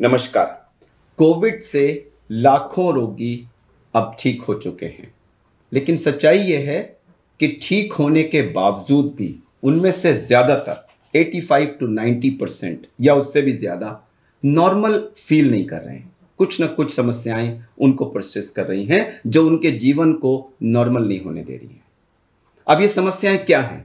नमस्कार। कोविड से लाखों रोगी अब ठीक हो चुके हैं। लेकिन सच्चाई यह है कि ठीक होने के बावजूद भी उनमें से ज़्यादातर 85 टू 90 परसेंट या उससे भी ज़्यादा नॉर्मल फील नहीं कर रहे हैं। कुछ ना कुछ समस्याएँ उनको प्रोसेस कर रही हैं जो उनके जीवन को नॉर्मल नहीं होने दे रही हैं। अब ये समस्याएँ क्या हैं?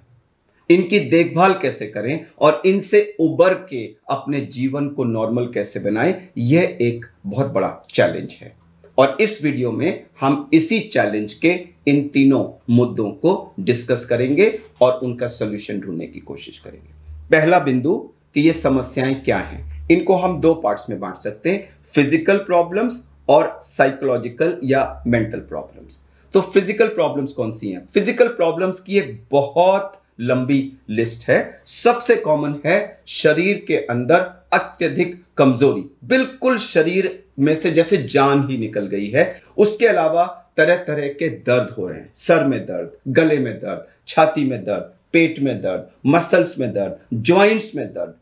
इनकी देखभाल कैसे करें और इनसे उबर के अपने जीवन को नॉर्मल कैसे बनाएँ, यह एक बहुत बड़ा चैलेंज है। और इस वीडियो में हम इसी चैलेंज के इन तीनों मुद्दों को डिस्कस करेंगे और उनका सोल्यूशन ढूँढने की कोशिश करेंगे। पहला बिंदु कि ये समस्याएँ क्या हैं। इनको हम दो पार्ट्स में बांट सकते हैं फ़िज़िकल प्रॉब्लम्स और साइकोलॉजिकल या मेंटल प्रॉब्लम्स तो फ़िज़िकल प्रॉब्लम्स कौन सी हैं? फ़िज़िकल प्रॉब्लम्स की एक बहुत लंबी लिस्ट है। सबसे कॉमन है शरीर के अंदर अत्यधिक कमज़ोरी। बिल्कुल शरीर में से जैसे जान ही निकल गई है। उसके अलावा तरह तरह के दर्द हो रहे हैं। सर में दर्द, गले में दर्द, छाती में दर्द, पेट में दर्द मसल्स में दर्द ज्वाइंट्स में दर्द।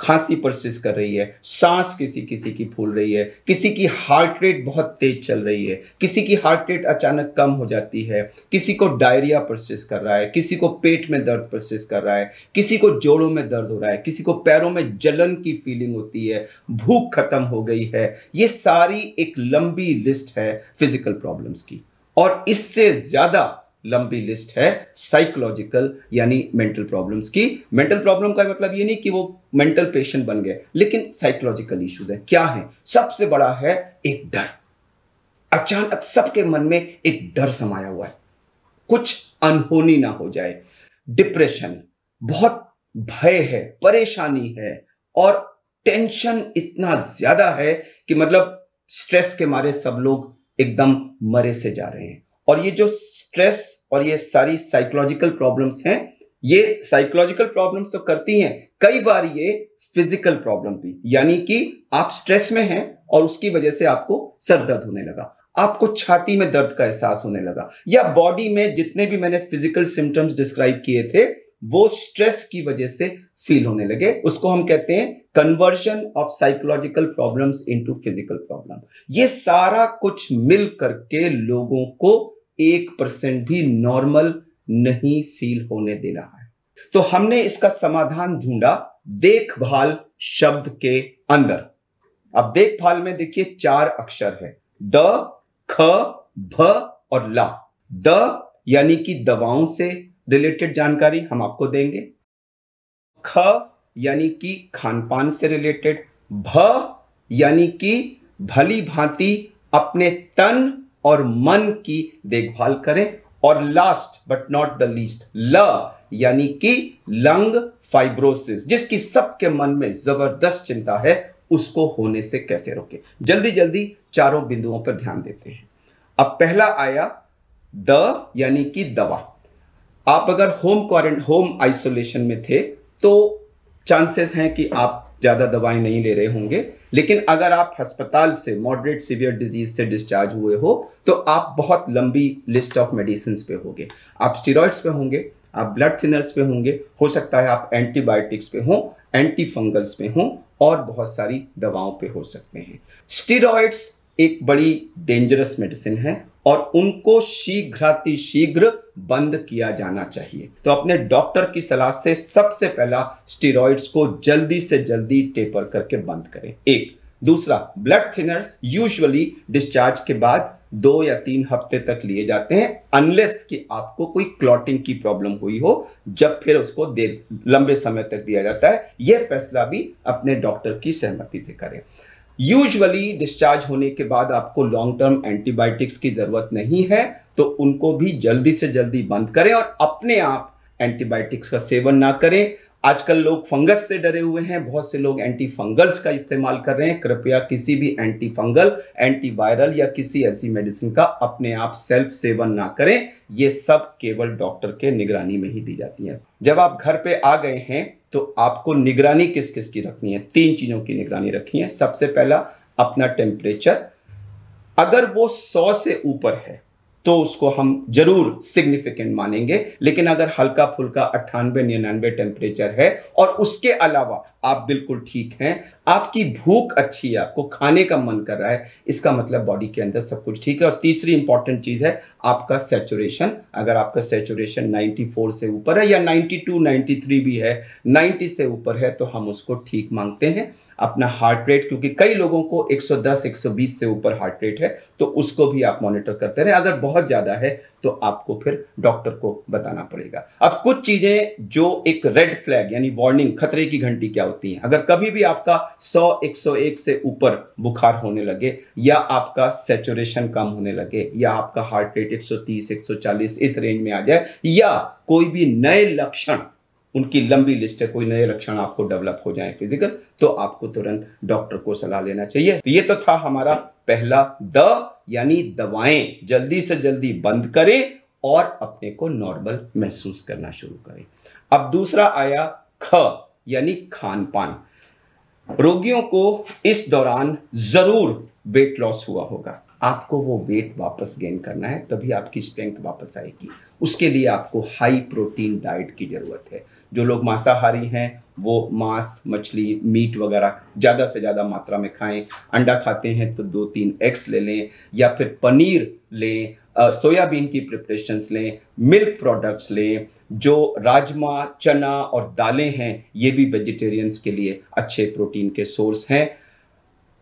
खांसी परसिस कर रही है, सांस किसी किसी की फूल रही है, किसी की हार्ट रेट बहुत तेज चल रही है, किसी की हार्ट रेट अचानक कम हो जाती है, किसी को डायरिया परसिस कर रहा है, किसी को पेट में दर्द परसिस कर रहा है, किसी को जोड़ों में दर्द हो रहा है, किसी को पैरों में जलन की फीलिंग होती है, भूख खत्म हो गई है, ये सारी एक लंबी लिस्ट है फ़िज़िकल प्रॉब्लम्स की। और इससे ज़्यादा लंबी लिस्ट है साइकोलॉजिकल यानी मेंटल प्रॉब्लम्स की। मेंटल प्रॉब्लम का मतलब ये नहीं कि वो मेंटल पेशेंट बन गए, लेकिन साइकोलॉजिकल इश्यूज़ है। क्या है? सबसे बड़ा है एक डर। अचानक सबके मन में एक डर समाया हुआ है। कुछ अनहोनी ना हो जाए। डिप्रेशन बहुत भय है, परेशानी है, और टेंशन इतना ज़्यादा है कि मतलब स्ट्रेस के मारे सब लोग एकदम मरे से जा रहे हैं। और ये जो स्ट्रेस और ये सारी साइकोलॉजिकल प्रॉब्लम्स हैं, ये साइकोलॉजिकल प्रॉब्लम्स तो करती हैं, कई बार ये फ़िज़िकल प्रॉब्लम भी, यानी कि आप स्ट्रेस में हैं और उसकी वजह से आपको सर दर्द होने लगा, आपको छाती में दर्द का एहसास होने लगा, या बॉडी में जितने भी मैंने फ़िज़िकल सिम्टम्स डिस्क्राइब किए थे, वो स्ट्रेस की वजह से फील होने लगे। उसको हम कहते हैं conversion of psychological problems into physical problem ये सारा कुछ मिल करके लोगों को एक परसेंट भी नॉर्मल नहीं फील होने दे रहा है। तो हमने इसका समाधान ढूंढा देखभाल शब्द के अंदर। अब देखभाल में देखिए चार अक्षर है। द, ख, भ और ला। द यानी कि दवाओं से रिलेटेड जानकारी हम आपको देंगे। ख यानी कि खान पान से रिलेटेड भ यानी कि भली भांति अपने तन और मन की देखभाल करें, और last but not the least ल, यानी कि लंग फाइब्रोसिस जिसकी सबके मन में ज़बरदस्त चिंता है, उसको होने से कैसे रोके? जल्दी जल्दी चारों बिंदुओं पर ध्यान देते हैं। अब पहला आया द, यानी कि दवा। आप अगर होम क्वारंट होम आइसोलेशन में थे तो चांसेस हैं कि आप ज़्यादा दवाएँ नहीं ले रहे होंगे। लेकिन अगर आप अस्पताल से मॉडरेट सीवियर डिज़ीज़ से डिस्चार्ज हुए हो तो आप बहुत लंबी लिस्ट ऑफ़ मेडिसिन पे होंगे। आप स्टीरोइड्स पे होंगे, आप ब्लड थिनर्स पे होंगे, हो सकता है आप एंटीबायोटिक्स पे हों एंटी फंगल्स पे हों, और बहुत सारी दवाओं पे हो सकते हैं। स्टीरोइड्स एक बड़ी डेंजरस मेडिसिन है। और उनको शीघ्राति शीघ्र बंद किया जाना चाहिए। तो अपने डॉक्टर की सलाह से सबसे पहला स्टीरोइड्स को जल्दी से जल्दी टेपर करके बंद करें। एक। दूसरा, ब्लड थिनर्स यूजुअली डिस्चार्ज के बाद दो या तीन हफ़्ते तक लिए जाते हैं अनलेस कि आपको कोई क्लॉटिंग की प्रॉब्लम हुई हो, जब फिर उसको देर, लंबे समय तक दिया जाता है। यह फैसला भी अपने डॉक्टर की सहमति से करें। यूजुअली डिस्चार्ज होने के बाद आपको लॉन्ग टर्म एंटीबायोटिक्स की ज़रूरत नहीं है तो उनको भी जल्दी से जल्दी बंद करें और अपने आप एंटीबायोटिक्स का सेवन ना करें। आजकल लोग फंगस से डरे हुए हैं, बहुत से लोग एंटी फंगल्स का इस्तेमाल कर रहे हैं। कृपया किसी भी एंटी फंगल एंटीवायरल या किसी ऐसी मेडिसिन का अपने आप सेल्फ सेवन ना करें। ये सब केवल डॉक्टर के निगरानी में ही दी जाती है। जब आप घर पे आ गए हैं तो आपको निगरानी किस किस की रखनी है? तीन चीज़ों की निगरानी रखनी है। सबसे पहला, अपना टेम्परेचर अगर वो सौ से ऊपर है तो उसको हम ज़रूर सिग्निफिकेंट मानेंगे। लेकिन अगर हल्का फुल्का अट्ठानबे निन्यानवे टेम्परेचर है, और उसके अलावा आप बिल्कुल ठीक हैं, आपकी भूख अच्छी है, आपको खाने का मन कर रहा है, इसका मतलब बॉडी के अंदर सब कुछ ठीक है। और तीसरी इंपॉर्टेंट चीज़ है, आपका सेचुरेशन अगर आपका सेचुरेशन 94 से ऊपर है या 92 93 भी है 90 से ऊपर है तो हम उसको ठीक मांगते हैं। अपना हार्ट रेट क्योंकि कई लोगों को 110 120 से ऊपर हार्ट रेट है तो उसको भी आप मॉनिटर करते रहे। अगर बहुत ज़्यादा है तो आपको फिर डॉक्टर को बताना पड़ेगा। अब कुछ चीज़ें जो एक रेड फ्लैग यानी वार्निंग खतरे की घंटी क्या होती है? अगर कभी भी आपका 100 101 से ऊपर बुखार होने लगे, या आपका सेचुरेशन कम होने लगे, या आपका हार्ट रेट 130 140 इस रेंज में आ जाए, या कोई भी नए लक्षण उनकी लंबी लिस्ट है, कोई नए लक्षण आपको डेवलप हो जाए फ़िज़िकल तो आपको तुरंत डॉक्टर को सलाह लेना चाहिए। तो ये तो था हमारा पहला द, यानी दवाएँ जल्दी से जल्दी बंद करें और अपने को नॉर्मल महसूस करना शुरू करें। अब दूसरा आया ख, यानी खान पान रोगियों को इस दौरान ज़रूर वेट लॉस हुआ होगा। आपको वो वेट वापस गेन करना है, तभी आपकी स्ट्रेंथ वापस आएगी। उसके लिए आपको हाई प्रोटीन डाइट की ज़रूरत है। जो लोग मांसाहारी हैं, वो मांस, मछली, मीट वगैरह ज़्यादा से ज़्यादा मात्रा में खाएँ। अंडा खाते हैं तो दो तीन एग्स ले लें या फिर पनीर लें सोयाबीन की प्रिपरेशंस लें मिल्क प्रोडक्ट्स लें, जो राजमा, चना और दालें हैं, ये भी वेजिटेरियंस के लिए अच्छे प्रोटीन के सोर्स हैं।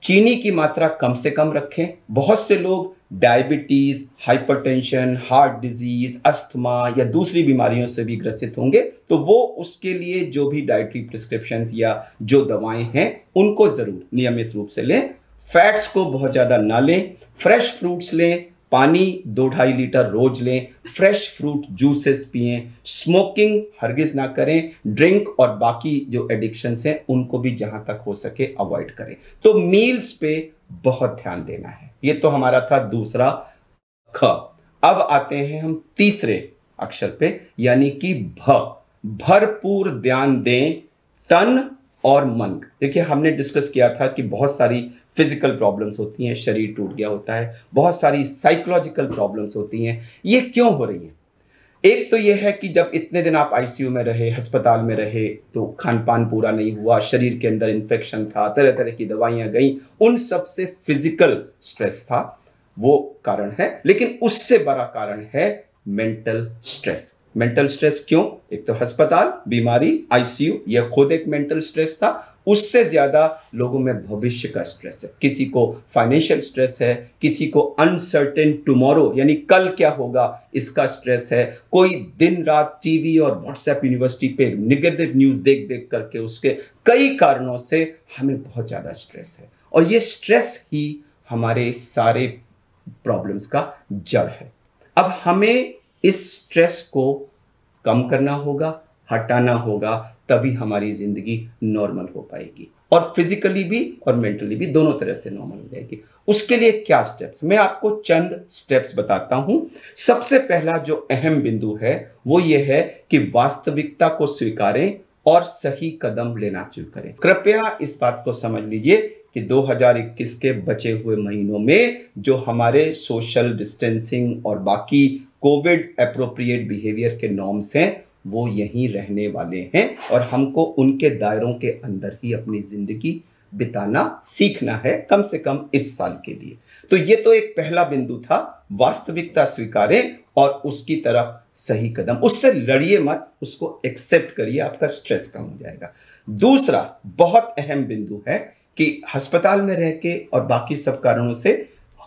चीनी की मात्रा कम से कम रखें। बहुत से लोग diabetes hypertension heart disease asthma या दूसरी बीमारियों से भी ग्रसित होंगे तो वो उसके लिए जो भी डाइटरी प्रिस्क्रिप्शन या जो दवाएँ हैं, उनको ज़रूर नियमित रूप से लें। फैट्स को बहुत ज़्यादा ना लें फ्रेश फ्रूट्स लें, पानी दो ढाई लीटर रोज लें फ्रेश फ्रूट जूसेस पिए स्मोकिंग हरगिज ना करें ड्रिंक और बाकी जो एडिक्शंस हैं, उनको भी जहाँ तक हो सके अवॉइड करें। तो मील्स पे बहुत ध्यान देना है। ये तो हमारा था दूसरा ख। अब आते हैं हम तीसरे अक्षर पे, यानी कि भ। भरपूर ध्यान दें तन और मन। देखिए, हमने डिस्कस किया था कि बहुत सारी फ़िज़िकल प्रॉब्लम्स होती हैं, शरीर टूट गया होता है, बहुत सारी साइकोलॉजिकल प्रॉब्लम्स होती हैं। ये क्यों हो रही है? एक तो ये है कि जब इतने दिन आप आईसीयू में रहे, अस्पताल में रहे तो खान पान पूरा नहीं हुआ, शरीर के अंदर इन्फेक्शन था तरह तरह की दवाइयाँ गई, उन सबसे फ़िज़िकल स्ट्रेस था, वो कारण है, लेकिन उससे बड़ा कारण है मेंटल स्ट्रेस मेंटल स्ट्रेस क्यों? एक तो अस्पताल, बीमारी आईसीयू यह खुद एक मेंटल स्ट्रेस था उससे ज़्यादा लोगों में भविष्य का स्ट्रेस है। किसी को फाइनेंशियल स्ट्रेस है, किसी को अनसर्टेन टुमारो यानी कल क्या होगा, इसका स्ट्रेस है। कोई दिन रात टीवी और व्हाट्सएप यूनिवर्सिटी पे निगेटिव न्यूज़ देख देख करके उसके कई कारणों से हमें बहुत ज़्यादा स्ट्रेस है। और ये स्ट्रेस ही हमारे सारे प्रॉब्लम्स का जड़ है। अब हमें इस स्ट्रेस को कम करना होगा, हटाना होगा तभी हमारी ज़िंदगी नॉर्मल हो पाएगी। और फिजिकली भी और मेंटली भी दोनों तरह से नॉर्मल हो जाएगी। उसके लिए क्या स्टेप्स मैं आपको चंद स्टेप्स बताता हूँ। सबसे पहला जो अहम बिंदु है, वो ये है कि वास्तविकता को स्वीकारें और सही कदम लेना शुरू करें। कृपया इस बात को समझ लीजिए कि 2021 के बचे हुए महीनों में जो हमारे सोशल डिस्टेंसिंग और बाकी कोविड अप्रोप्रिएट बिहेवियर के नॉर्म्स हैं वो यहीं रहने वाले हैं और हमको उनके दायरों के अंदर ही अपनी ज़िंदगी बिताना सीखना है कम से कम इस साल के लिए। तो ये तो एक पहला बिंदु था, वास्तविकता स्वीकारें और उसकी तरफ़ सही कदम। उससे लड़िए मत, उसको एक्सेप्ट करिए, आपका स्ट्रेस कम हो जाएगा। दूसरा, बहुत अहम बिंदु है कि अस्पताल में रह के और बाकी सब कारणों से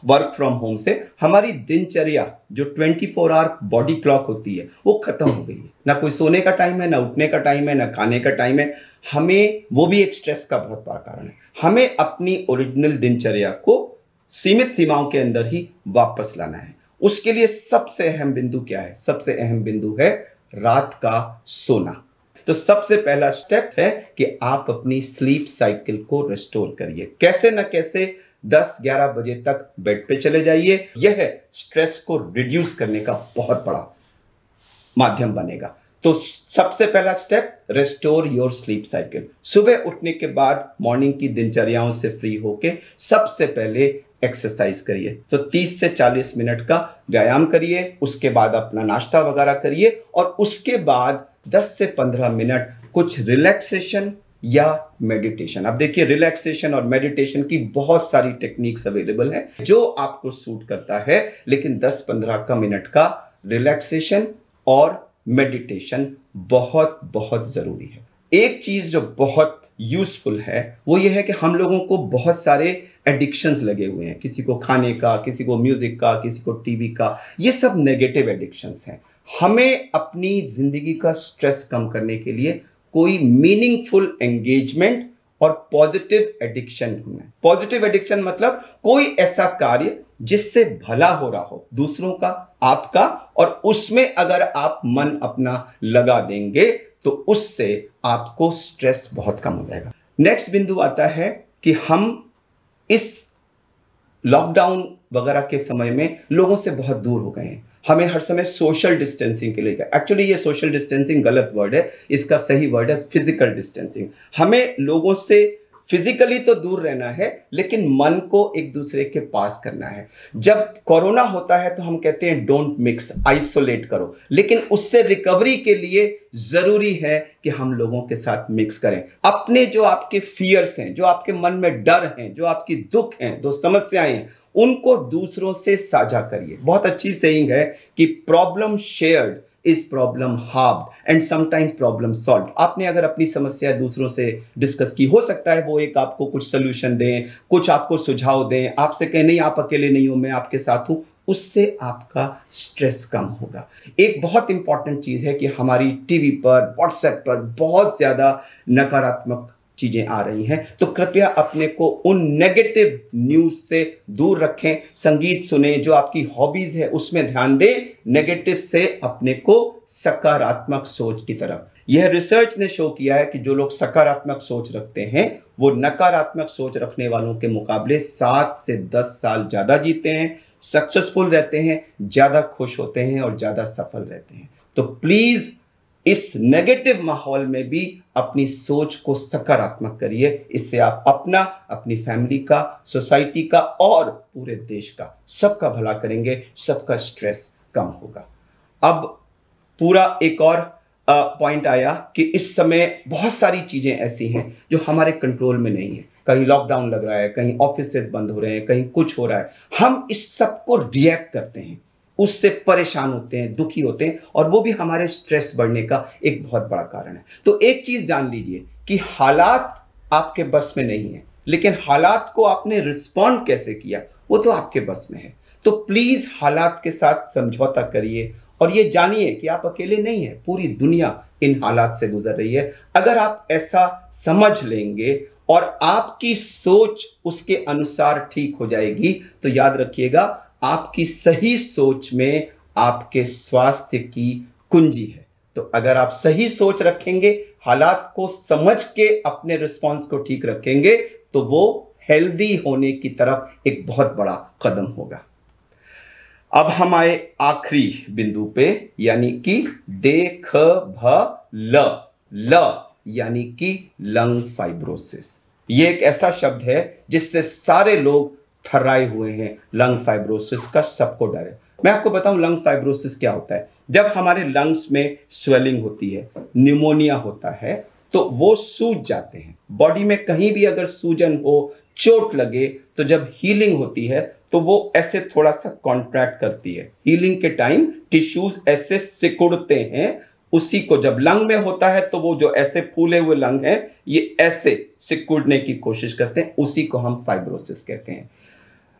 वर्क फ्रॉम होम से हमारी दिनचर्या, जो 24 फोर आवर बॉडी क्लॉक होती है, वो खत्म हो गई है। ना कोई सोने का टाइम है, ना उठने का टाइम है, ना खाने का टाइम है। हमें वो भी एक स्ट्रेस का बहुत बड़ा कारण है। हमें अपनी ओरिजिनल दिनचर्या को सीमित सीमाओं के अंदर ही वापस लाना है। उसके लिए सबसे अहम बिंदु क्या है? सबसे अहम बिंदु है रात का सोना। तो सबसे पहला स्टेप है कि आप अपनी स्लीप साइकिल को रिस्टोर करिए। कैसे ना कैसे 10-11 बजे तक बेड पे चले जाइए। यह स्ट्रेस को रिड्यूस करने का बहुत बड़ा माध्यम बनेगा। तो सबसे पहला step, restore your sleep cycle. सुबह उठने के बाद मॉर्निंग की दिनचर्याओं से फ्री होके सबसे पहले एक्सरसाइज करिए। तो 30 से 40 मिनट का व्यायाम करिए, उसके बाद अपना नाश्ता वगैरह करिए और उसके बाद 10 से 15 मिनट कुछ रिलैक्सेशन या मेडिटेशन अब देखिए रिलैक्सेशन और मेडिटेशन की बहुत सारी टेक्निक्स अवेलेबल है, जो आपको सूट करता है, लेकिन 10-15 का मिनट का रिलैक्सेशन और मेडिटेशन बहुत बहुत ज़रूरी है। एक चीज़ जो बहुत यूजफुल है, वो ये है कि हम लोगों को बहुत सारे एडिक्शंस लगे हुए हैं। किसी को खाने का, किसी को म्यूज़िक का, किसी को टीवी का, ये सब नेगेटिव एडिक्शंस हैं। हमें अपनी ज़िंदगी का स्ट्रेस कम करने के लिए कोई मीनिंगफुल एंगेजमेंट और पॉजिटिव एडिक्शन ढूंढना है। पॉजिटिव एडिक्शन मतलब कोई ऐसा कार्य जिससे भला हो रहा हो, दूसरों का, आपका, और उसमें अगर आप मन अपना लगा देंगे तो उससे आपको स्ट्रेस बहुत कम हो जाएगा। नेक्स्ट बिंदु आता है कि हम इस लॉकडाउन वगैरह के समय में लोगों से बहुत दूर हो गए हैं। हमें हर समय सोशल डिस्टेंसिंग के लिए एक्चुअली ये सोशल डिस्टेंसिंग गलत वर्ड है। इसका सही वर्ड है फ़िज़िकल डिस्टेंसिंग हमें लोगों से फिजिकली तो दूर रहना है, लेकिन मन को एक दूसरे के पास करना है। जब कोरोना होता है तो हम कहते हैं डोंट मिक्स आइसोलेट करो। लेकिन उससे रिकवरी के लिए ज़रूरी है कि हम लोगों के साथ मिक्स करें। अपने जो आपके फियर्स हैं, जो आपके मन में डर हैं, जो आपकी दुख हैं, जो समस्याएँ हैं, उनको दूसरों से साझा करिए। बहुत अच्छी सेइंग है कि problem shared is problem hard and sometimes problem solve आपने अगर अपनी समस्या दूसरों से डिस्कस की, हो सकता है वो एक आपको कुछ सोल्यूशन दें, कुछ आपको सुझाव दें, आपसे कहें, नहीं, आप अकेले नहीं हो, मैं आपके साथ हूँ। उससे आपका स्ट्रेस कम होगा। एक बहुत इंपॉर्टेंट चीज़ है कि हमारी टीवी पर व्हाट्सएप पर बहुत ज़्यादा नकारात्मक चीज़ें आ रही हैं। तो कृपया अपने को उन नेगेटिव न्यूज़ से दूर रखें, संगीत सुने जो आपकी हॉबीज है, उसमें ध्यान दें नेगेटिव से अपने को सकारात्मक सोच की तरफ़। यह रिसर्च ने शो किया है कि जो लोग सकारात्मक सोच रखते हैं, वो नकारात्मक सोच रखने वालों के मुकाबले सात से दस साल ज़्यादा जीते हैं सक्सेसफुल रहते हैं, ज़्यादा खुश होते हैं और ज़्यादा सफल रहते हैं। तो प्लीज़ इस नेगेटिव माहौल में भी अपनी सोच को सकारात्मक करिए। इससे आप अपना, अपनी फैमिली का सोसाइटी का और पूरे देश का सबका भला करेंगे, सबका स्ट्रेस कम होगा। अब पूरा एक और पॉइंट आया कि इस समय बहुत सारी चीज़ें ऐसी हैं जो हमारे कंट्रोल में नहीं है। कहीं लॉकडाउन लग रहा है, कहीं ऑफ़िस बंद हो रहे हैं, कहीं कुछ हो रहा है। हम इस सबको रिएक्ट करते हैं। उससे परेशान होते हैं, दुखी होते हैं और वो भी हमारे स्ट्रेस बढ़ने का एक बहुत बड़ा कारण है। तो एक चीज़ जान लीजिए कि हालात आपके बस में नहीं है, लेकिन हालात को आपने रिस्पॉन्ड कैसे किया, वो तो आपके बस में है। तो प्लीज़ हालात के साथ समझौता करिए और ये जानिए कि आप अकेले नहीं है, पूरी दुनिया इन हालात से गुजर रही है। अगर आप ऐसा समझ लेंगे और आपकी सोच उसके अनुसार ठीक हो जाएगी तो याद रखिएगा आपकी सही सोच में आपके स्वास्थ्य की कुंजी है। तो अगर आप सही सोच रखेंगे, हालात को समझ के अपने रिस्पॉन्स को ठीक रखेंगे तो वो हेल्दी होने की तरफ़ एक बहुत बड़ा कदम होगा। अब हम आए आखिरी बिंदु पे, यानी कि देख भ ल ल यानी कि लंग फाइब्रोसिस ये एक ऐसा शब्द है जिससे सारे लोग थर्राए हुए हैं। लंग फाइब्रोसिस का सबको डर है। मैं आपको बताऊँ लंग फाइब्रोसिस क्या होता है? जब हमारे लंग्स में स्वेलिंग होती है न्यूमोनिया होता है तो वो सूज जाते हैं। बॉडी में कहीं भी अगर सूजन हो, चोट लगे तो जब हीलिंग होती है तो वो ऐसे थोड़ा सा कॉन्ट्रैक्ट करती है। हीलिंग के टाइम टिश्यूज ऐसे सिकुड़ते हैं, उसी को जब लंग में होता है तो वो जो ऐसे फूले हुए लंग हैं, ये ऐसे सिकुड़ने की कोशिश करते हैं, उसी को हम फाइब्रोसिस कहते हैं।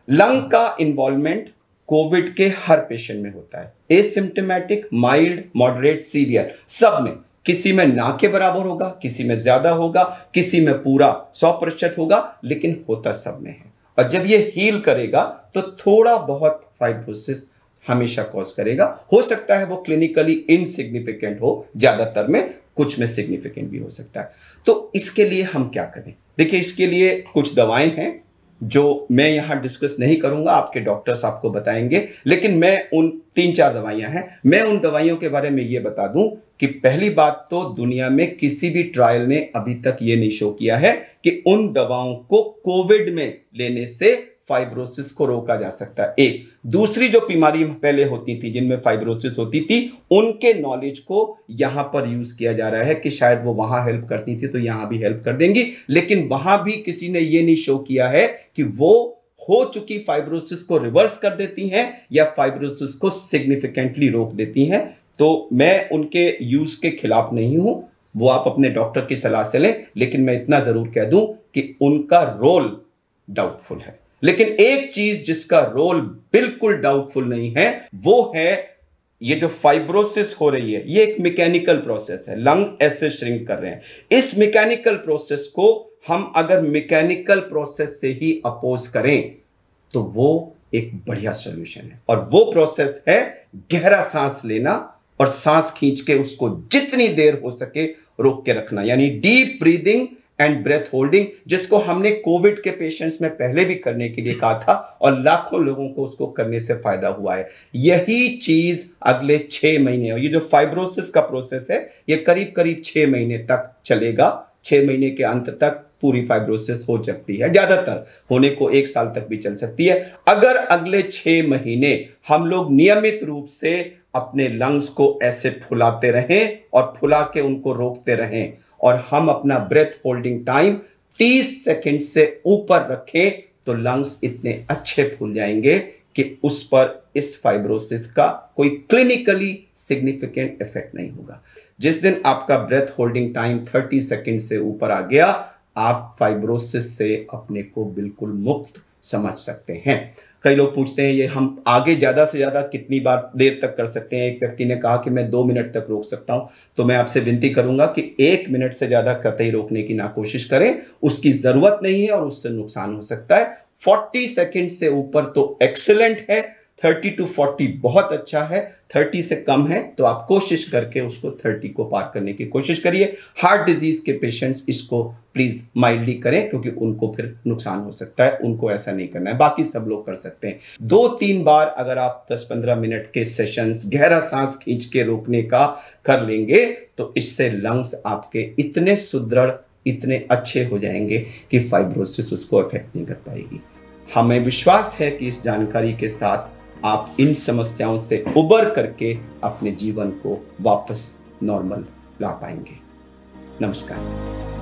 लंग का इन्वॉल्वमेंट कोविड के हर पेशेंट में होता है। एसिम्टोमेटिक माइल्ड मॉडरेट सीवियर सब में। किसी में ना के बराबर होगा, किसी में ज़्यादा होगा, किसी में पूरा सौ प्रतिशत होगा, लेकिन होता सब में है। और जब ये हील करेगा तो थोड़ा बहुत फाइब्रोसिस हमेशा कॉज करेगा। हो सकता है वो क्लिनिकली इनसिग्निफिकेंट हो, ज़्यादातर में कुछ में सिग्निफिकेंट भी हो सकता है। तो इसके लिए हम क्या करें? देखिए, इसके लिए कुछ दवाएँ हैं। जो मैं यहाँ डिस्कस नहीं करूँगा, आपके डॉक्टर्स आपको बताएँगे, लेकिन मैं उन तीन चार दवाइयाँ हैं। मैं उन दवाइयों के बारे में ये बता दूँ कि पहली बात तो दुनिया में किसी भी ट्रायल ने अभी तक ये नहीं शो किया है कि उन दवाओं को कोविड में लेने से फाइब्रोसिस को रोका जा सकता है। एक, दूसरी जो बीमारी पहले होती थी, जिनमें फाइब्रोसिस होती थी, उनके नॉलेज को यहाँ पर यूज़ किया जा रहा है कि शायद वो वहाँ हेल्प करती थी तो यहाँ भी हेल्प कर देंगी। लेकिन वहाँ भी किसी ने ये नहीं शो किया है कि वो हो चुकी फाइब्रोसिस को रिवर्स कर देती हैं या फाइब्रोसिस को सिग्निफिकेंटली रोक देती हैं। तो मैं उनके यूज़ के खिलाफ नहीं हूँ, वो आप अपने डॉक्टर की सलाह से लें, लेकिन मैं इतना ज़रूर कह दूँ कि उनका रोल डाउटफुल है। लेकिन एक चीज़ जिसका रोल बिल्कुल डाउटफुल नहीं है, वो है ये जो फाइब्रोसिस हो रही है, ये एक मैकेनिकल प्रोसेस है। लंग ऐसे श्रिंक कर रहे हैं। इस मैकेनिकल प्रोसेस को हम अगर मैकेनिकल प्रोसेस से ही अपोज करें तो वो एक बढ़िया सोल्यूशन है। और वो प्रोसेस है गहरा सांस लेना और सांस खींच के उसको जितनी देर हो सके रोक के रखना। यानी deep breathing and breath holding जिसको हमने कोविड के पेशेंट्स में पहले भी करने के लिए कहा था और लाखों लोगों को उसको करने से फ़ायदा हुआ है। यही चीज़ अगले छह महीने, और ये जो फाइब्रोसिस का प्रोसेस है, ये करीब करीब छह महीने तक चलेगा। छह महीने के अंत तक पूरी फाइब्रोसिस हो सकती है। ज़्यादातर होने को एक साल तक भी चल सकती है। अगर अगले छह महीने हम लोग नियमित रूप से अपने लंग्स को ऐसे फुलाते रहें और फुला के उनको रोकते रहें और हम अपना ब्रेथ होल्डिंग टाइम 30 सेकंड से ऊपर रखें तो लंग्स इतने अच्छे फूल जाएँगे कि उस पर इस फाइब्रोसिस का कोई क्लिनिकली सिग्निफिकेंट इफ़ेक्ट नहीं होगा। जिस दिन आपका ब्रेथ होल्डिंग टाइम 30 सेकंड से ऊपर आ गया, आप फाइब्रोसिस से अपने को बिल्कुल मुक्त समझ सकते हैं। कई लोग पूछते हैं, ये हम आगे ज़्यादा से ज़्यादा कितनी बार देर तक कर सकते हैं? एक व्यक्ति ने कहा कि, मैं दो मिनट तक रोक सकता हूँ। तो मैं आपसे विनती करूँगा कि एक मिनट से ज़्यादा कतई रोकने की ना कोशिश करें। उसकी ज़रूरत नहीं है और उससे नुकसान हो सकता है। फोर्टी सेकेंड से ऊपर तो एक्सेलेंट है। थर्टी टू फोर्टी बहुत अच्छा है। थर्टी से कम है तो आप कोशिश करके उसको थर्टी को पार करने की कोशिश करिए। हार्ट डिज़ीज़ के पेशेंट्स इसको प्लीज़ माइल्डली करें, क्योंकि उनको फिर नुकसान हो सकता है, उनको ऐसा नहीं करना है, बाकी सब लोग कर सकते हैं। दो तीन बार अगर आप 10-15 मिनट के सेशंस, गहरा सांस खींच के रोकने का कर लेंगे तो इससे लंग्स आपके इतने सुदृढ़, इतने अच्छे हो जाएँगे कि फाइब्रोसिस उसको अफेक्ट नहीं कर पाएगी। हमें विश्वास है कि इस जानकारी के साथ आप इन समस्याओं से उबर करके अपने जीवन को वापस नॉर्मल ला पाएँगे। नमस्कार।